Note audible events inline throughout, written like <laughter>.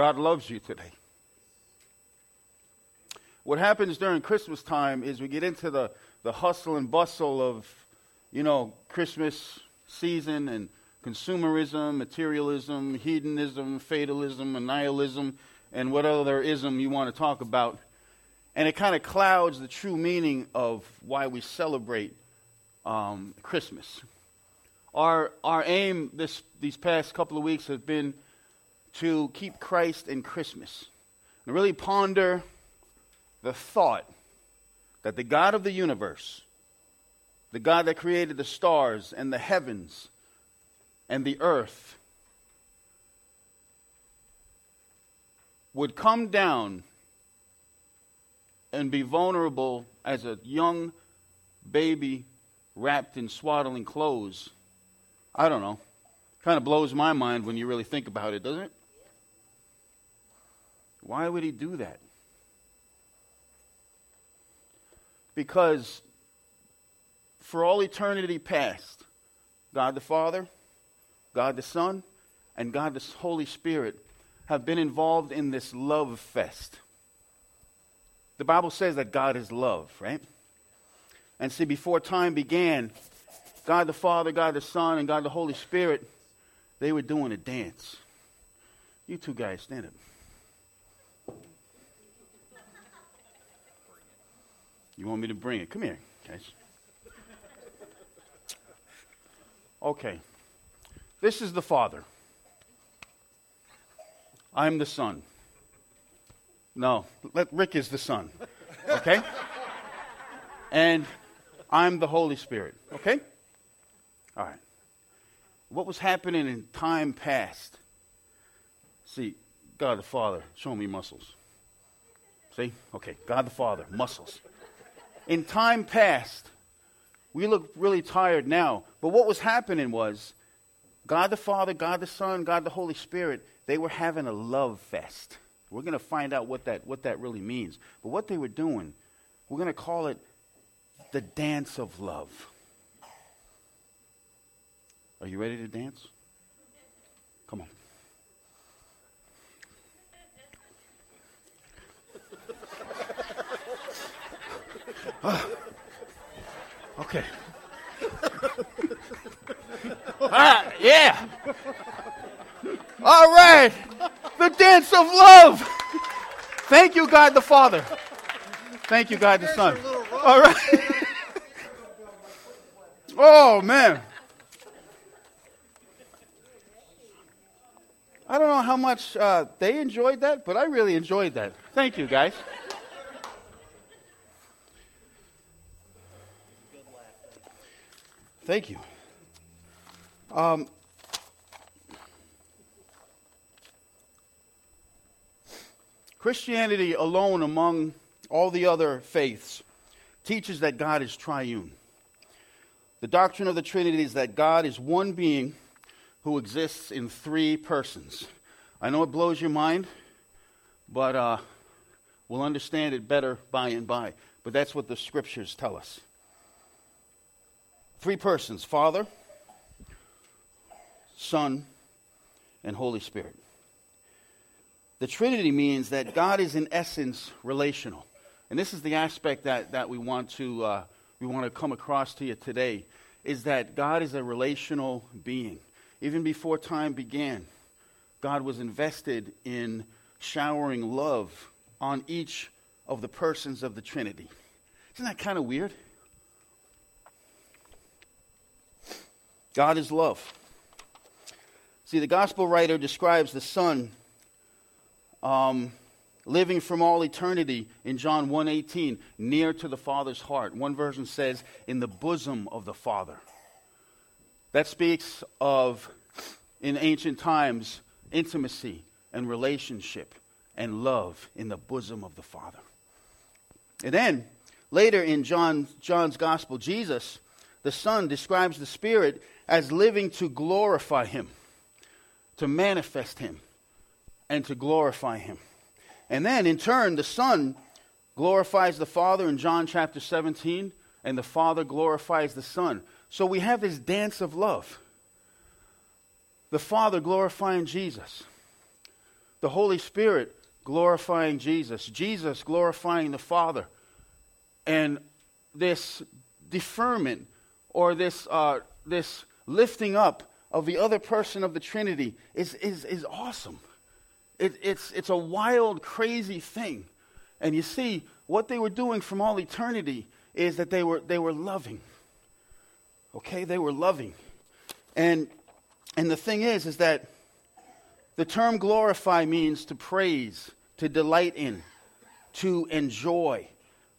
God loves you today. What happens during Christmas time is we get into the, the hustle and bustle of, you know, Christmas season and consumerism, materialism, hedonism, fatalism, and nihilism, and what other ism you want to talk about. And it kind of clouds the true meaning of why we celebrate um, Christmas. Our, our aim this, these past couple of weeks has been to keep Christ in Christmas and really ponder the thought that the God of the universe, the God that created the stars and the heavens and the earth, would come down and be vulnerable as a young baby wrapped in swaddling clothes. I don't know. Kind of blows my mind when you really think about it, doesn't it? Why would he do that? Because for all eternity past, God the Father, God the Son, and God the Holy Spirit have been involved in this love fest. The Bible says that God is love, right? And see, before time began, God the Father, God the Son, and God the Holy Spirit, they were doing a dance. You two guys, stand up. You want me to bring it? Come here, guys. Okay. This is the Father. I'm the Son. No, let, Rick is the Son. Okay? and I'm the Holy Spirit. Okay? All right. What was happening in time past? See, God the Father, show me muscles. See? Okay, God the Father, muscles. In time past, we look really tired now, but what was happening was God the Father, God the Son, God the Holy Spirit, they were having a love fest. We're going to find out what that, what that really means. But what they were doing, we're going to call it the dance of love. Are you ready to dance? Come on. Ah. okay. <laughs> ah, yeah. All right. The dance of love. Thank you, God the Father. Thank you, God the Son. All right. <laughs> oh, man. I don't know how much uh, they enjoyed that, but I really enjoyed that. Thank you, guys. Thank you. Um, Christianity alone, among all the other faiths, teaches that God is triune. The doctrine of the Trinity is that God is one being who exists in three persons. I know it blows your mind, but uh, we'll understand it better by and by. But that's what the scriptures tell us. Three persons Father, Son, and Holy Spirit. The Trinity means that God is in essence relational. And this is the aspect that, that we, want to, uh, we want to come across to you today, is that God is a relational being. Even before time began, God was invested in showering love on each of the persons of the Trinity. Isn't that kind of weird? God is love. See, the gospel writer describes the Son um, living from all eternity in John 1:18, near to the Father's heart. One version says, in the bosom of the Father. That speaks of, in ancient times, intimacy and relationship and love in the bosom of the Father. And then, later in John, John's Gospel, Jesus, the Son, describes the Spirit as living to glorify Him, to manifest Him, and to glorify Him. And then, in turn, the Son glorifies the Father in John chapter 17, and the Father glorifies the Son. So we have this dance of love. The Father glorifying Jesus, the Holy Spirit glorifying Jesus, Jesus glorifying the Father, and this deferment or this, uh, this lifting up of the other person of the Trinity is, is, is awesome. It, it's, it's a wild, crazy thing. And you see, what they were doing from all eternity is that they were, they were loving. Okay? They were loving. And, and the thing is, is that the term glorify means to praise, to delight in, to enjoy.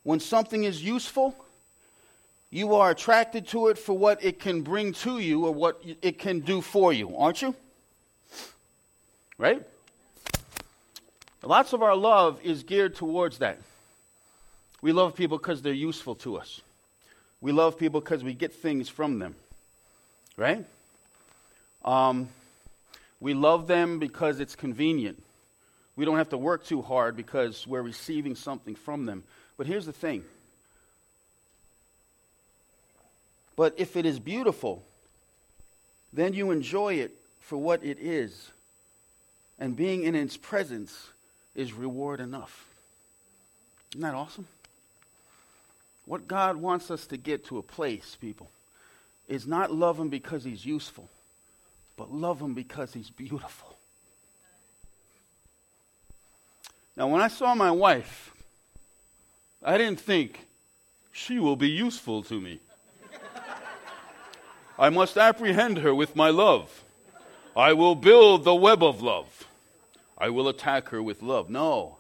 When something is useful, you are attracted to it for what it can bring to you or what it can do for you, aren't you? Right? Lots of our love is geared towards that. We love people because they're useful to us. We love people because we get things from them. Right? Um, we love them because it's convenient. We don't have to work too hard because we're receiving something from them. But here's the thing But if it is beautiful, then you enjoy it for what it is. And being in its presence is reward enough. Isn't that awesome? What God wants us to get to a place, people, is not love Him because He's useful, but love Him because He's beautiful. Now, when I saw my wife, I didn't think she will be useful to me. I must apprehend her with my love. I will build the web of love. I will attack her with love. No.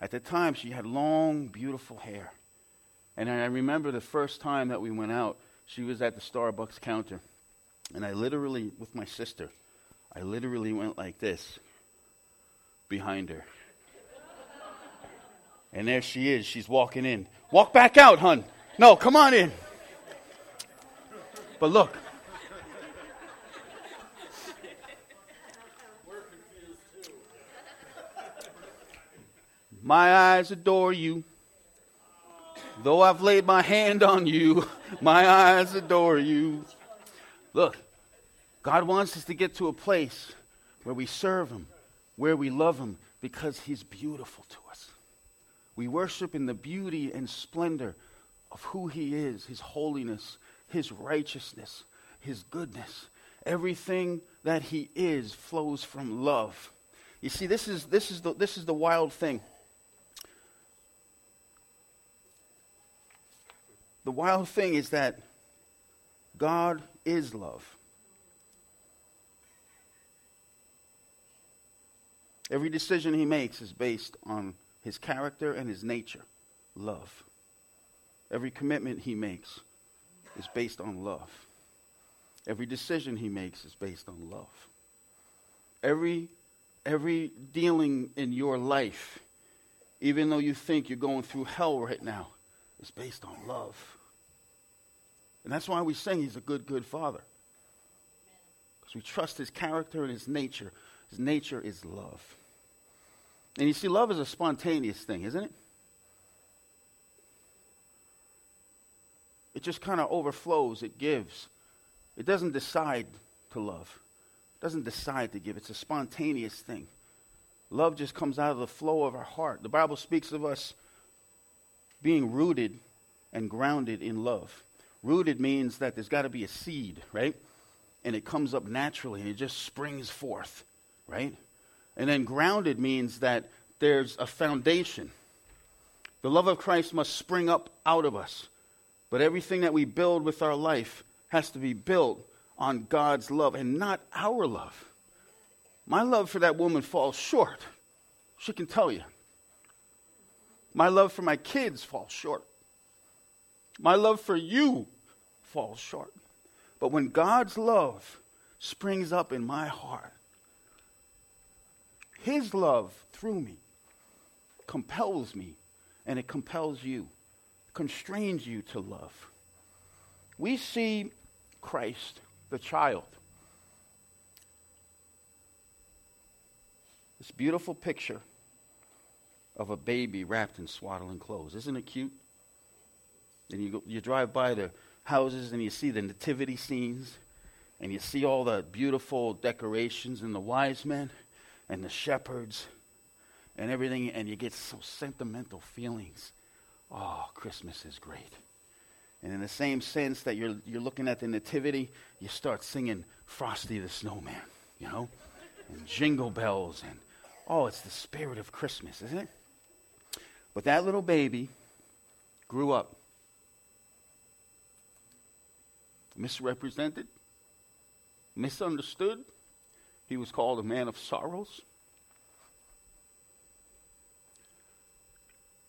At the time, she had long, beautiful hair. And I remember the first time that we went out, she was at the Starbucks counter. And I literally, with my sister, I literally went like this behind her. And there she is. She's walking in. Walk back out, hun. No, come on in. But look. My eyes adore you. Though I've laid my hand on you, my eyes adore you. Look, God wants us to get to a place where we serve Him, where we love Him, because He's beautiful to us. We worship in the beauty and splendor of who He is, His holiness, his righteousness, His goodness. Everything that He is flows from love. You see, this is, this is, the, this is the wild thing. The wild thing is that God is love. Every decision he makes is based on his character and his nature love. Every commitment he makes is based on love. Every decision he makes is based on love. Every, every dealing in your life, even though you think you're going through hell right now, is based on love. And that's why we sing he's a good, good father. Because we trust his character and his nature. His nature is love. And you see, love is a spontaneous thing, isn't it? It just kind of overflows, it gives. It doesn't decide to love, it doesn't decide to give. It's a spontaneous thing. Love just comes out of the flow of our heart. The Bible speaks of us being rooted and grounded in love. Rooted means that there's got to be a seed, right? And it comes up naturally and it just springs forth, right? And then grounded means that there's a foundation. The love of Christ must spring up out of us. But everything that we build with our life has to be built on God's love and not our love. My love for that woman falls short. She can tell you. My love for my kids falls short. My love for you falls short. But when God's love springs up in my heart, His love through me compels me, and it compels you constrains you to love. We see Christ, the child. This beautiful picture of a baby wrapped in swaddling clothes. Isn't it cute? And you, go, you drive by the houses and you see the nativity scenes and you see all the beautiful decorations and the wise men. and the shepherds and everything, and you get so sentimental feelings. Oh, Christmas is great. And in the same sense that you're, you're looking at the Nativity, you start singing Frosty the Snowman, you know, and Jingle Bells, and oh, it's the spirit of Christmas, isn't it? But that little baby grew up misrepresented, misunderstood. He was called a man of sorrows.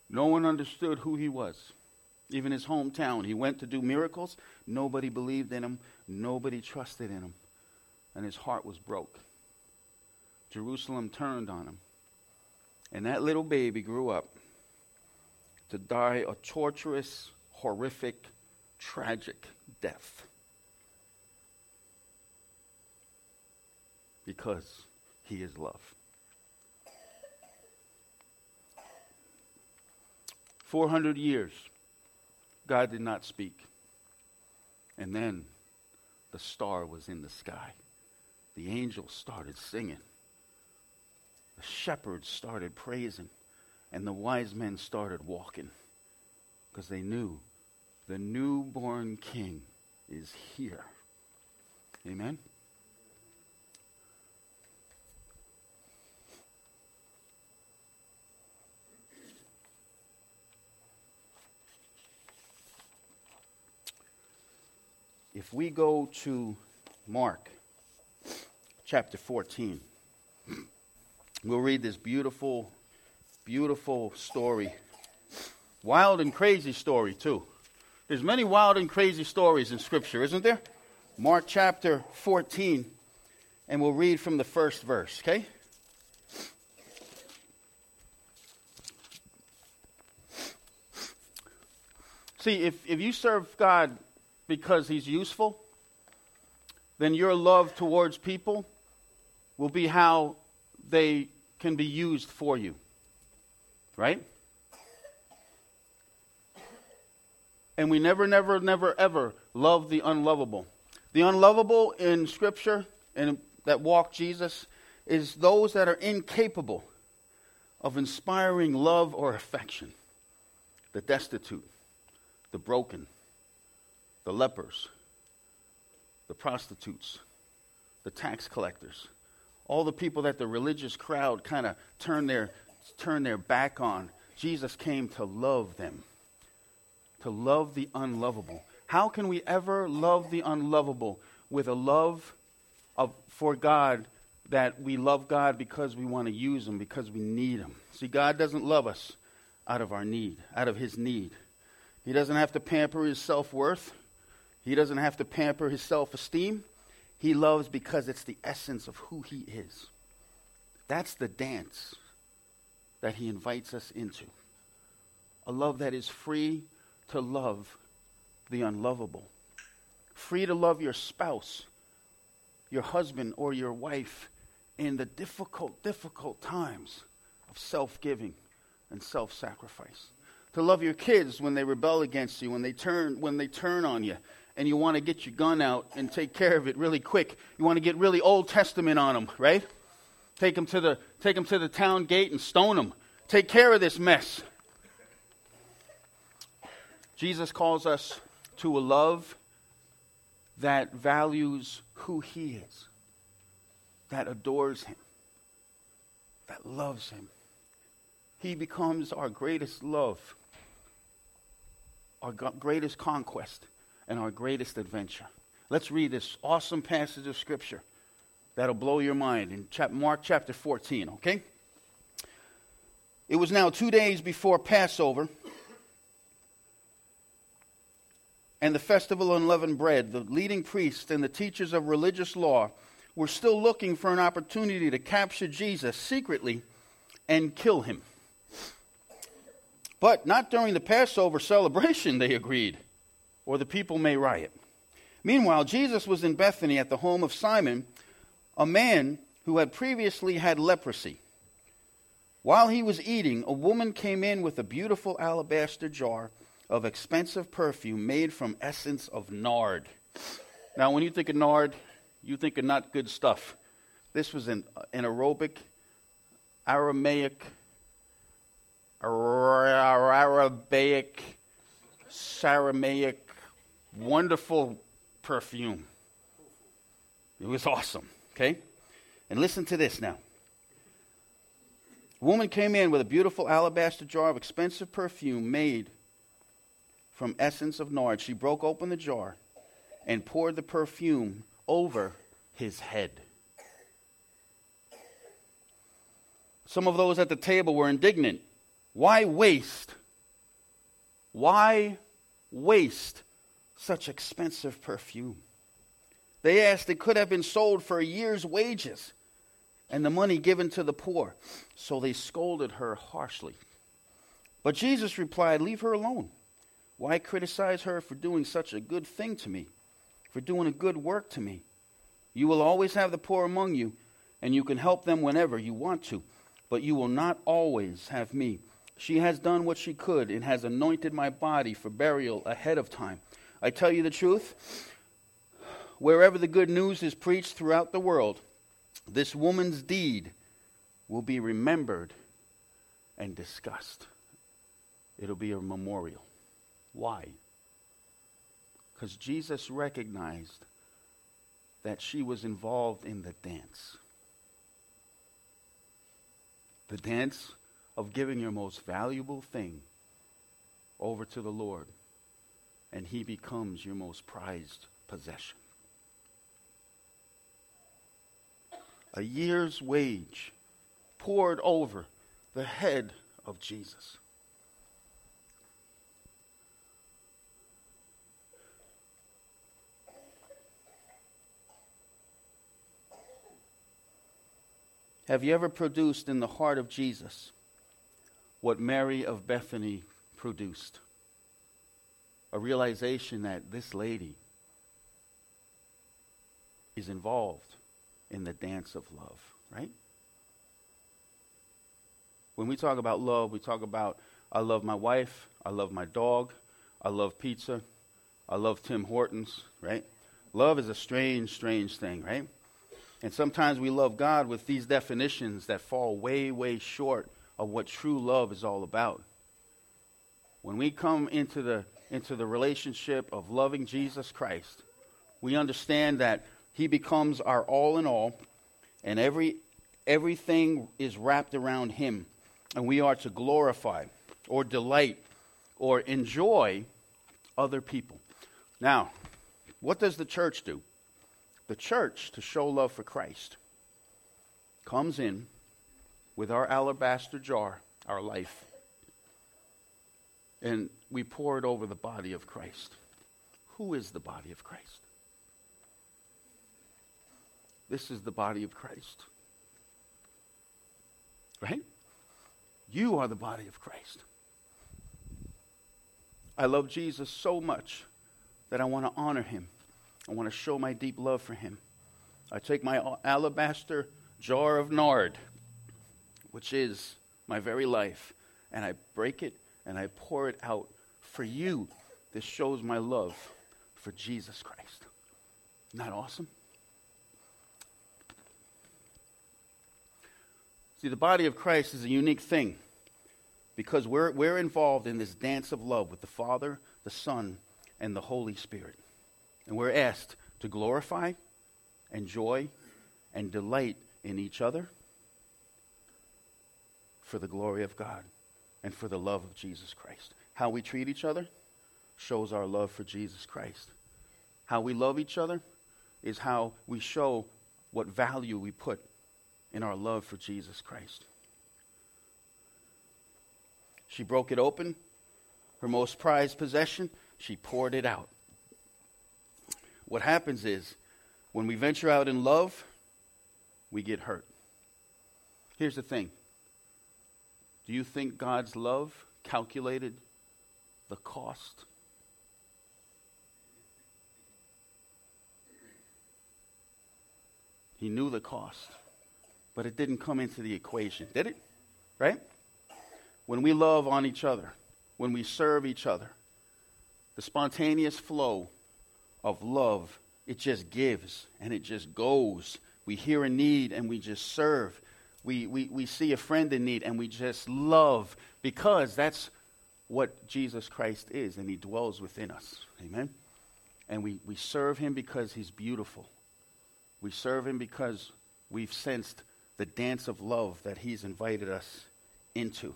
No one understood who he was. Even his hometown, he went to do miracles. Nobody believed in him. Nobody trusted in him. And his heart was broke. Jerusalem turned on him. And that little baby grew up to die a torturous, horrific, tragic death. Because he is love. 400 years, God did not speak. And then the star was in the sky. The angels started singing. The shepherds started praising. And the wise men started walking because they knew the newborn king is here. Amen? If we go to Mark chapter 14, we'll read this beautiful, beautiful story. Wild and crazy story, too. There's many wild and crazy stories in Scripture, isn't there? Mark chapter 14, and we'll read from the first verse, okay? See, if, if you serve God because he's useful, then your love towards people will be how they can be used for you. Right? And we never, never, never, ever love the unlovable. The unlovable in Scripture and that walk Jesus is those that are incapable of inspiring love or affection. The destitute, the broken, the lepers, the prostitutes, the tax collectors, all the people that the religious crowd kind of turned their, turned their back on. Jesus came to love them, to love the unlovable. How can we ever love the unlovable with a love of, for God that we love God because we want to use Him, because we need Him? See, God doesn't love us out of our need, out of His need. He doesn't have to pamper His self worth. He doesn't have to pamper his self esteem. He loves because it's the essence of who he is. That's the dance that he invites us into. A love that is free to love the unlovable, free to love your spouse, your husband, or your wife in the difficult, difficult times of self giving and self sacrifice. To love your kids when they rebel against you, when they turn, when they turn on you, and you want to get your gun out and take care of it really quick. You want to get really Old Testament on them, right? Take them to the, take them to the town gate and stone them. Take care of this mess. Jesus calls us to a love that values who he is, that adores him, that loves him. He becomes our greatest love, our greatest conquest and our greatest adventure. Let's read this awesome passage of Scripture that'll blow your mind in Mark chapter 14, okay? It was now two days before Passover and the festival of unleavened bread. The leading priests and the teachers of religious law were still looking for an opportunity to capture Jesus secretly and kill him. But not during the Passover celebration, <laughs> they agreed or the people may riot. Meanwhile, Jesus was in Bethany at the home of Simon, a man who had previously had leprosy. While he was eating, a woman came in with a beautiful alabaster jar of expensive perfume made from essence of nard. Now, when you think of nard, you think of not good stuff. This was an, aerobic Aramaic, Arabic, Saramaic, wonderful perfume. It was awesome, okay? And listen to this now. A woman came in with a beautiful alabaster jar of expensive perfume made from essence of nard. She broke open the jar and poured the perfume over his head. Some of those at the table were indignant. Why waste? Why waste such expensive perfume? They asked it could have been sold for a year's wages and the money given to the poor. So they scolded her harshly. But Jesus replied, Leave her alone. Why criticize her for doing such a good thing to me, for doing a good work to me? You will always have the poor among you, and you can help them whenever you want to, but you will not always have me. She has done what she could and has anointed my body for burial ahead of time. I tell you the truth, wherever the good news is preached throughout the world, this woman's deed will be remembered and discussed. It'll be a memorial. Why? Because Jesus recognized that she was involved in the dance. The dance of giving your most valuable thing over to the Lord, and He becomes your most prized possession. a year's wage poured over the head of Jesus. Have you ever produced in the heart of Jesus what Mary of Bethany produced? A realization that this lady is involved in the dance of love, right? When we talk about love, we talk about I love my wife, I love my dog, I love pizza, I love Tim Hortons, right? Love is a strange, strange thing, right? And sometimes we love God with these definitions that fall way, way short of what true love is all about. When we come into the, into the relationship of loving Jesus Christ, we understand that he becomes our all in all, and every, everything is wrapped around Him. And we are to glorify or delight or enjoy other people. Now, what does the church do? The church, to show love for Christ, comes in with our alabaster jar, our life, and we pour it over the body of Christ. Who is the body of Christ? This is the body of Christ. Right? You are the body of Christ. I love Jesus so much that I want to honor him. I want to show my deep love for him. I take my alabaster jar of nard, which is my very life, and I break it and I pour it out for you. This shows my love for Jesus Christ. That awesome? See, the body of Christ is a unique thing because we're, we're involved in this dance of love with the Father, the Son, and the Holy Spirit. And we're asked to glorify, enjoy, and delight in each other for the glory of God and for the love of Jesus Christ. How we treat each other shows our love for Jesus Christ. How we love each other is how we show what value we put in our love for Jesus Christ. She broke it open, her most prized possession, she poured it out. What happens is, when we venture out in love, we get hurt. Here's the thing Do you think God's love calculated the cost? He knew the cost but it didn't come into the equation, did it? Right? When we love on each other, when we serve each other, the spontaneous flow of love, it just gives and it just goes. We hear a need and we just serve. we, we, we see a friend in need and we just love because that's what Jesus Christ is and he dwells within us. Amen? And we, we serve him because he's beautiful. We serve him because we've sensed the dance of love that he's invited us into.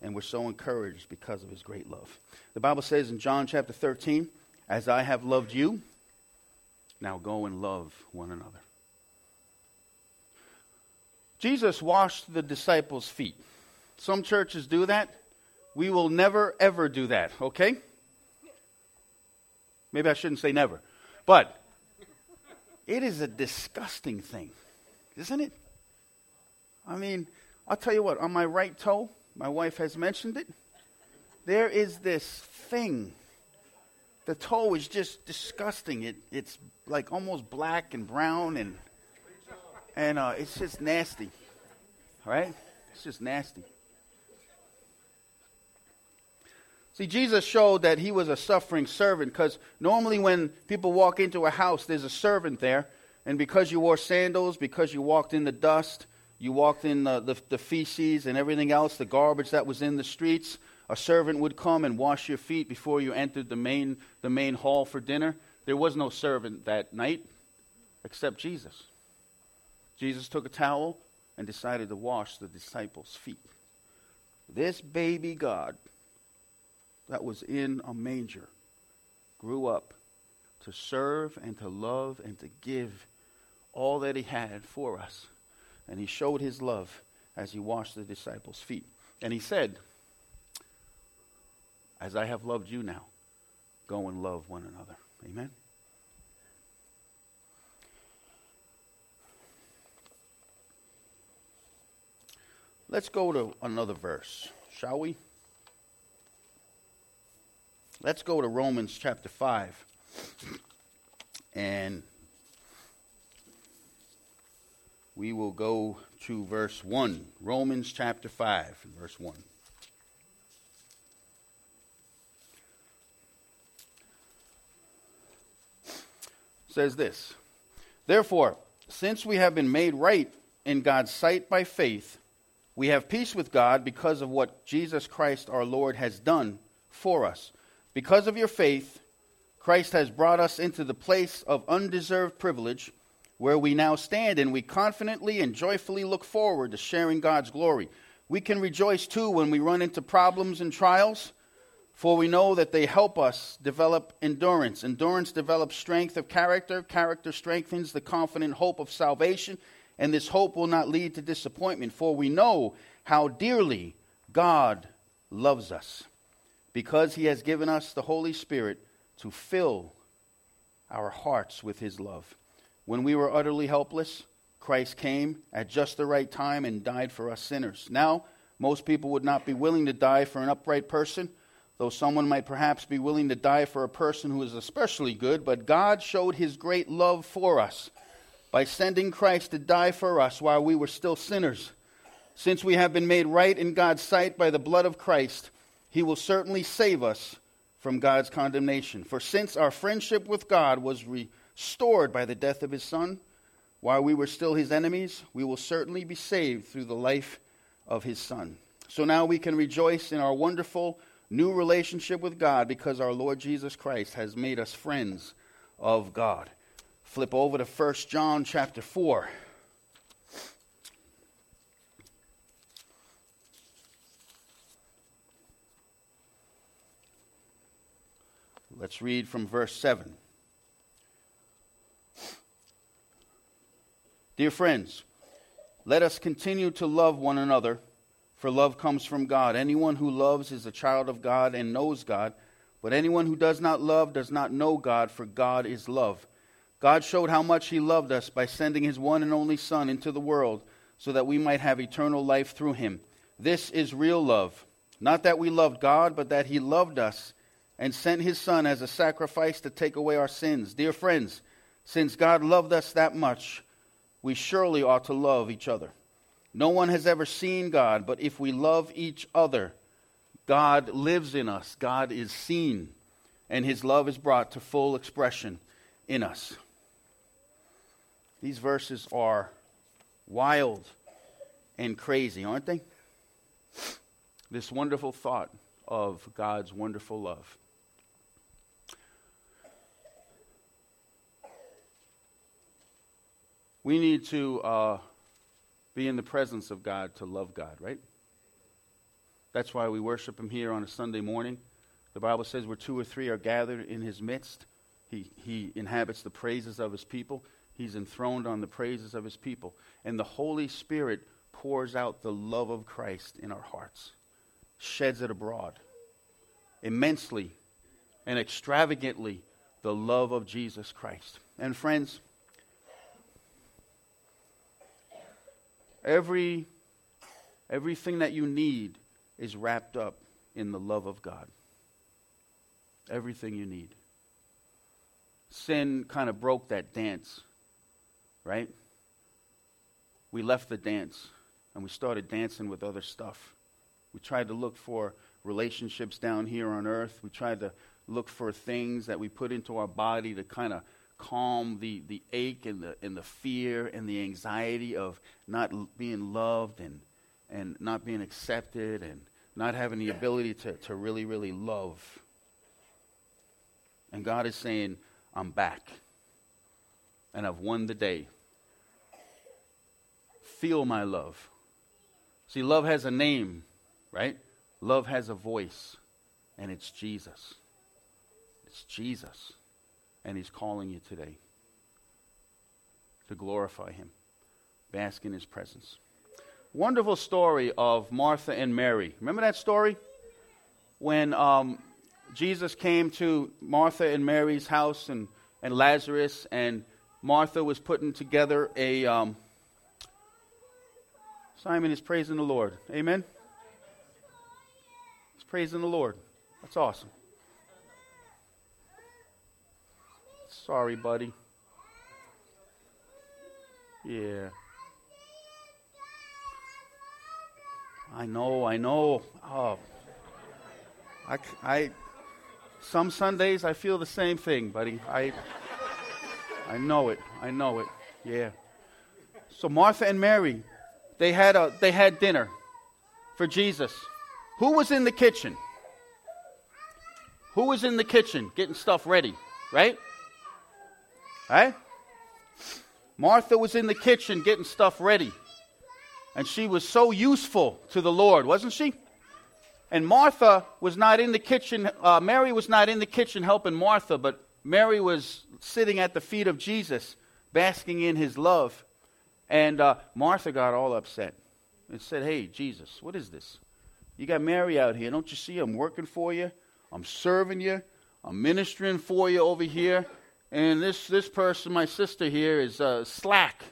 And we're so encouraged because of his great love. The Bible says in John chapter 13, As I have loved you, now go and love one another. Jesus washed the disciples' feet. Some churches do that. We will never, ever do that, okay? Maybe I shouldn't say never. But it is a disgusting thing, isn't it? I mean, I'll tell you what, on my right toe, my wife has mentioned it, there is this thing. The toe is just disgusting. It, it's like almost black and brown and and uh, it's just nasty. right? It's just nasty. See, Jesus showed that he was a suffering servant because normally when people walk into a house, there's a servant there. And because you wore sandals, because you walked in the dust, you walked in the, the, the feces and everything else, the garbage that was in the streets, a servant would come and wash your feet before you entered the main, the main hall for dinner. There was no servant that night except Jesus. Jesus took a towel and decided to wash the disciples' feet. This baby God that was in a manger grew up to serve and to love and to give all that he had for us. And he showed his love as he washed the disciples' feet. And he said, As I have loved you now, go and love one another. Amen. Let's go to another verse, shall we? Let's go to Romans chapter 5. And we will go to verse 1. Romans chapter 5, verse 1. says this Therefore, since we have been made right in God's sight by faith, we have peace with God because of what Jesus Christ our Lord has done for us. Because of your faith, Christ has brought us into the place of undeserved privilege where we now stand, and we confidently and joyfully look forward to sharing God's glory. We can rejoice too when we run into problems and trials, for we know that they help us develop endurance. Endurance develops strength of character, character strengthens the confident hope of salvation and this hope will not lead to disappointment, for we know how dearly God loves us, because he has given us the Holy Spirit to fill our hearts with his love. When we were utterly helpless, Christ came at just the right time and died for us sinners. Now, most people would not be willing to die for an upright person, though someone might perhaps be willing to die for a person who is especially good, but God showed his great love for us by sending Christ to die for us while we were still sinners. Since we have been made right in God's sight by the blood of Christ, he will certainly save us from God's condemnation. For since our friendship with God was restored by the death of his Son, while we were still his enemies, we will certainly be saved through the life of his Son. So now we can rejoice in our wonderful new relationship with God because our Lord Jesus Christ has made us friends of God flip over to 1 John chapter 4. Let's read from verse 7. Dear friends, let us continue to love one another, for love comes from God. Anyone who loves is a child of God and knows God, but anyone who does not love does not know God, for God is love. God showed how much He loved us by sending His one and only Son into the world so that we might have eternal life through Him. This is real love. Not that we loved God, but that He loved us and sent His Son as a sacrifice to take away our sins. Dear friends, since God loved us that much, we surely ought to love each other. No one has ever seen God, but if we love each other, God lives in us. God is seen, and His love is brought to full expression in us. These verses are wild and crazy, aren't they? This wonderful thought of God's wonderful love. We need to uh, be in the presence of God to love God, right? That's why we worship Him here on a Sunday morning. The Bible says where two or three are gathered in His midst, He, he inhabits the praises of His people. He's enthroned on the praises of His people. And the Holy Spirit pours out the love of Christ in our hearts, sheds it abroad immensely and extravagantly the love of Jesus Christ. And friends, every everything that you need is wrapped up in the love of God. Everything you need. Sin kind of broke that dance, right? We left the dance and we started dancing with other stuff. We tried to look for relationships down here on earth. We tried to look for things that we put into our body to kind of calm the, the ache and the, and the fear and the anxiety of not being loved and, and not being accepted and not having the ability to, to really, really love. And God is saying, I'm back. And I've won the day. Feel my love. See, love has a name, right? Love has a voice, and it's Jesus. It's Jesus. And He's calling you today to glorify Him, bask in His presence. Wonderful story of Martha and Mary. Remember that story? When um, Jesus came to Martha and Mary's house and, and Lazarus, and Martha was putting together a. Um, Simon is praising the Lord. Amen? He's praising the Lord. That's awesome. Sorry, buddy. Yeah. I know, I know. Oh. I, I, some Sundays I feel the same thing, buddy. I, I know it. I know it. Yeah. So Martha and Mary, they had, a, they had dinner for Jesus. Who was in the kitchen? Who was in the kitchen getting stuff ready? Right? Right? Martha was in the kitchen getting stuff ready. And she was so useful to the Lord, wasn't she? And Martha was not in the kitchen, uh, Mary was not in the kitchen helping Martha, but Mary was sitting at the feet of Jesus, basking in his love. And uh, Martha got all upset and said, Hey, Jesus, what is this? You got Mary out here. Don't you see I'm working for you? I'm serving you. I'm ministering for you over here. And this, this person, my sister here, is uh, slack.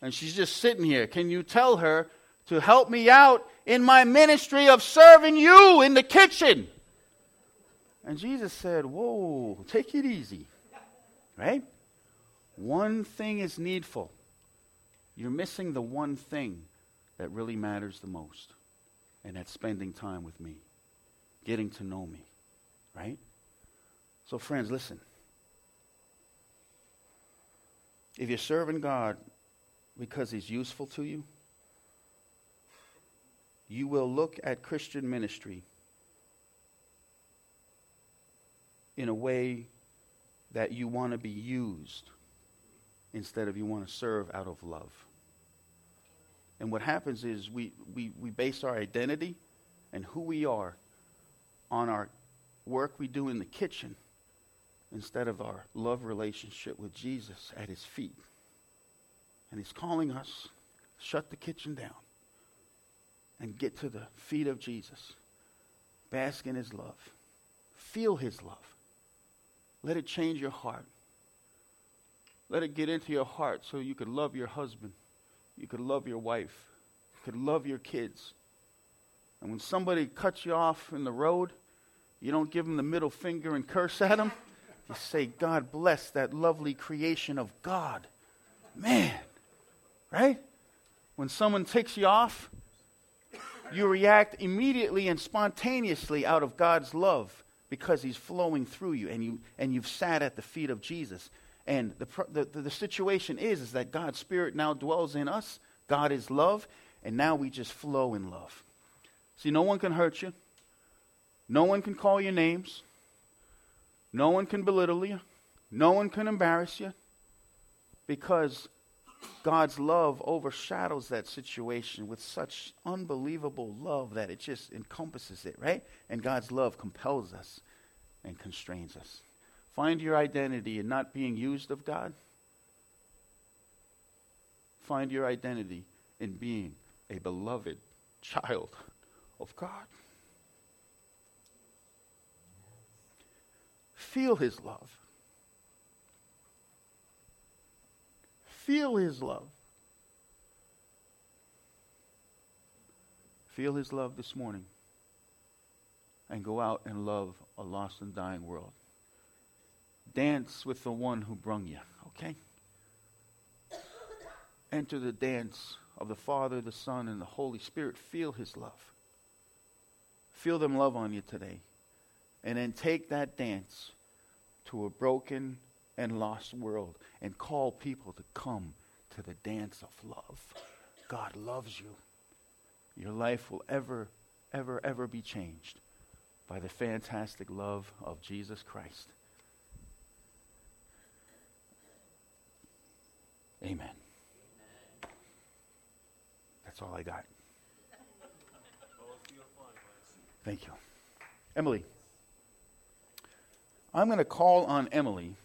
And she's just sitting here. Can you tell her to help me out in my ministry of serving you in the kitchen? And Jesus said, Whoa, take it easy. Right? One thing is needful you're missing the one thing that really matters the most, and that's spending time with me, getting to know me, right? So, friends, listen. If you're serving God because He's useful to you, you will look at Christian ministry in a way that you want to be used instead of you want to serve out of love. And what happens is we, we, we base our identity and who we are on our work we do in the kitchen instead of our love relationship with Jesus at his feet. And he's calling us, shut the kitchen down and get to the feet of Jesus. Bask in his love. Feel his love. Let it change your heart. Let it get into your heart so you could love your husband, you could love your wife, you could love your kids. And when somebody cuts you off in the road, you don't give them the middle finger and curse at them. You say, God bless that lovely creation of God. Man, right? When someone takes you off, you react immediately and spontaneously out of God's love because He's flowing through you, and, you, and you've sat at the feet of Jesus. And the, the, the situation is, is that God's Spirit now dwells in us. God is love. And now we just flow in love. See, no one can hurt you. No one can call you names. No one can belittle you. No one can embarrass you. Because God's love overshadows that situation with such unbelievable love that it just encompasses it, right? And God's love compels us and constrains us. Find your identity in not being used of God. Find your identity in being a beloved child of God. Feel his love. Feel his love. Feel his love this morning and go out and love a lost and dying world. Dance with the one who brung you, okay? Enter the dance of the Father, the Son, and the Holy Spirit. Feel his love. Feel them love on you today. And then take that dance to a broken and lost world and call people to come to the dance of love. God loves you. Your life will ever, ever, ever be changed by the fantastic love of Jesus Christ. Amen. That's all I got. Thank you. Emily. I'm going to call on Emily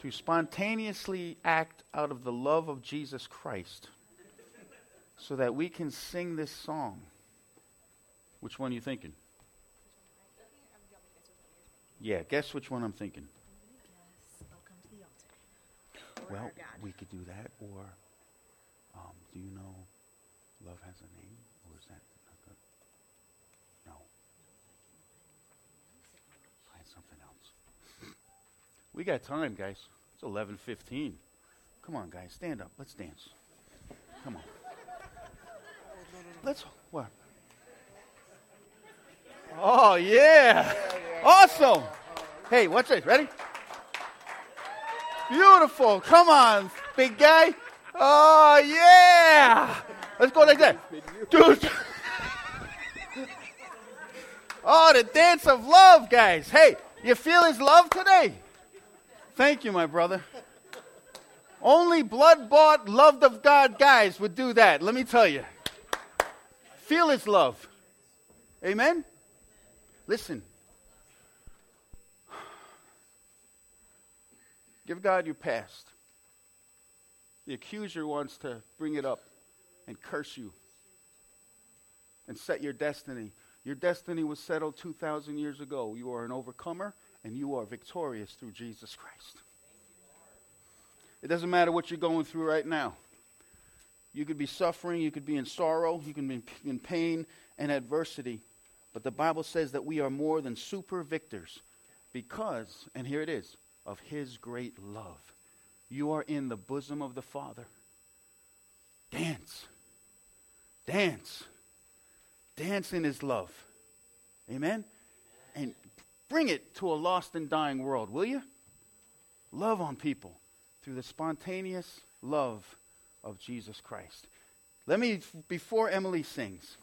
to spontaneously act out of the love of Jesus Christ so that we can sing this song. Which one are you thinking? Yeah, guess which one I'm thinking. Well, we could do that, or um, do you know Love Has a Name? Or is that not good? No. Find something else. We got time, guys. It's 11.15. Come on, guys. Stand up. Let's dance. Come on. Let's, what? Oh, yeah. Awesome. Hey, watch this. Ready? Beautiful. Come on, big guy. Oh, yeah. Let's go like that. Dude. <laughs> Oh, the dance of love, guys. Hey, you feel his love today? Thank you, my brother. Only blood bought, loved of God guys would do that, let me tell you. Feel his love. Amen? Listen, Give God your past. The accuser wants to bring it up and curse you and set your destiny. Your destiny was settled 2,000 years ago. You are an overcomer and you are victorious through Jesus Christ. It doesn't matter what you're going through right now. You could be suffering, you could be in sorrow, you can be in pain and adversity. But the Bible says that we are more than super victors because, and here it is, of his great love. You are in the bosom of the Father. Dance. Dance. Dance in his love. Amen? Bring it to a lost and dying world, will you? Love on people through the spontaneous love of Jesus Christ. Let me, before Emily sings,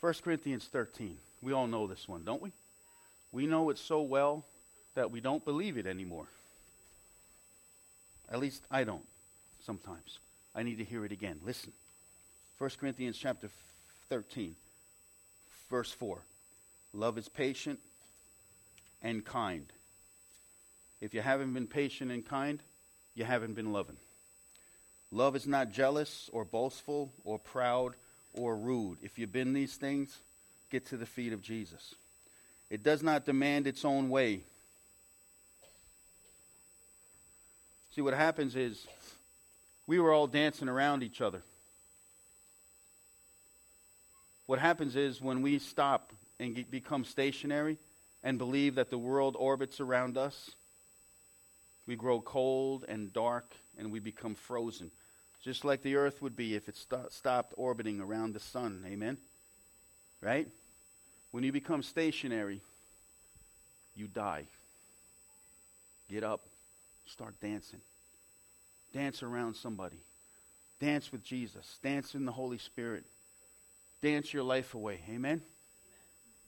1 Corinthians 13. We all know this one, don't we? We know it so well that we don't believe it anymore. At least I don't sometimes. I need to hear it again. Listen. 1 Corinthians chapter 13, verse 4. Love is patient and kind. If you haven't been patient and kind, you haven't been loving. Love is not jealous or boastful or proud or rude. If you've been these things, get to the feet of Jesus. It does not demand its own way. See, what happens is we were all dancing around each other. What happens is when we stop and get, become stationary and believe that the world orbits around us, we grow cold and dark and we become frozen just like the earth would be if it st- stopped orbiting around the sun. Amen? Right? When you become stationary, you die. Get up, start dancing. Dance around somebody. Dance with Jesus. Dance in the Holy Spirit. Dance your life away. Amen?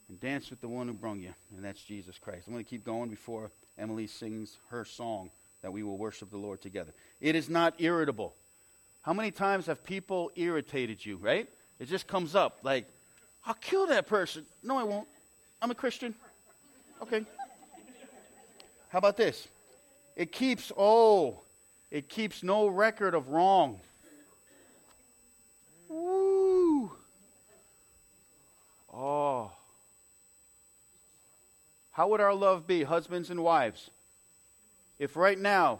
And dance with the one who brung you, and that's Jesus Christ. I'm going to keep going before Emily sings her song that we will worship the Lord together. It is not irritable. How many times have people irritated you, right? It just comes up like, I'll kill that person. No, I won't. I'm a Christian. Okay. How about this? It keeps, oh, it keeps no record of wrong. Woo. Oh. How would our love be, husbands and wives, if right now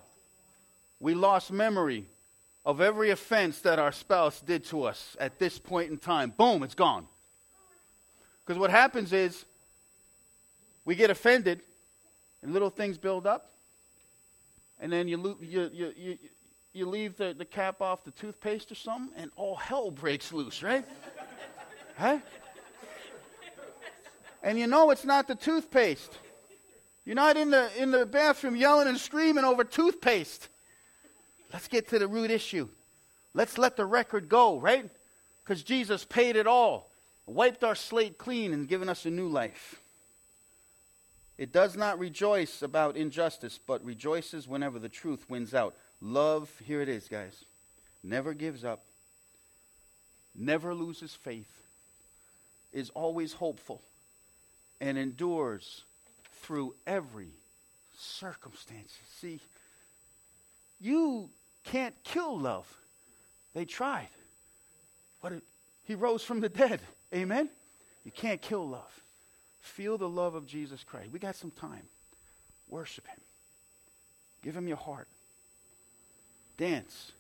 we lost memory of every offense that our spouse did to us at this point in time? Boom, it's gone. Because what happens is we get offended and little things build up, and then you, lo- you, you, you, you leave the, the cap off the toothpaste or something, and all hell breaks loose, right? huh? And you know it's not the toothpaste. You're not in the, in the bathroom yelling and screaming over toothpaste. Let's get to the root issue. Let's let the record go, right? Because Jesus paid it all, wiped our slate clean, and given us a new life. It does not rejoice about injustice, but rejoices whenever the truth wins out. Love, here it is, guys, never gives up, never loses faith, is always hopeful, and endures through every circumstance. See, you can't kill love. They tried, but it, he rose from the dead. Amen? You can't kill love. Feel the love of Jesus Christ. We got some time. Worship Him. Give Him your heart. Dance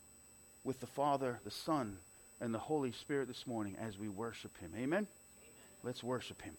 with the Father, the Son, and the Holy Spirit this morning as we worship Him. Amen? Amen. Let's worship Him.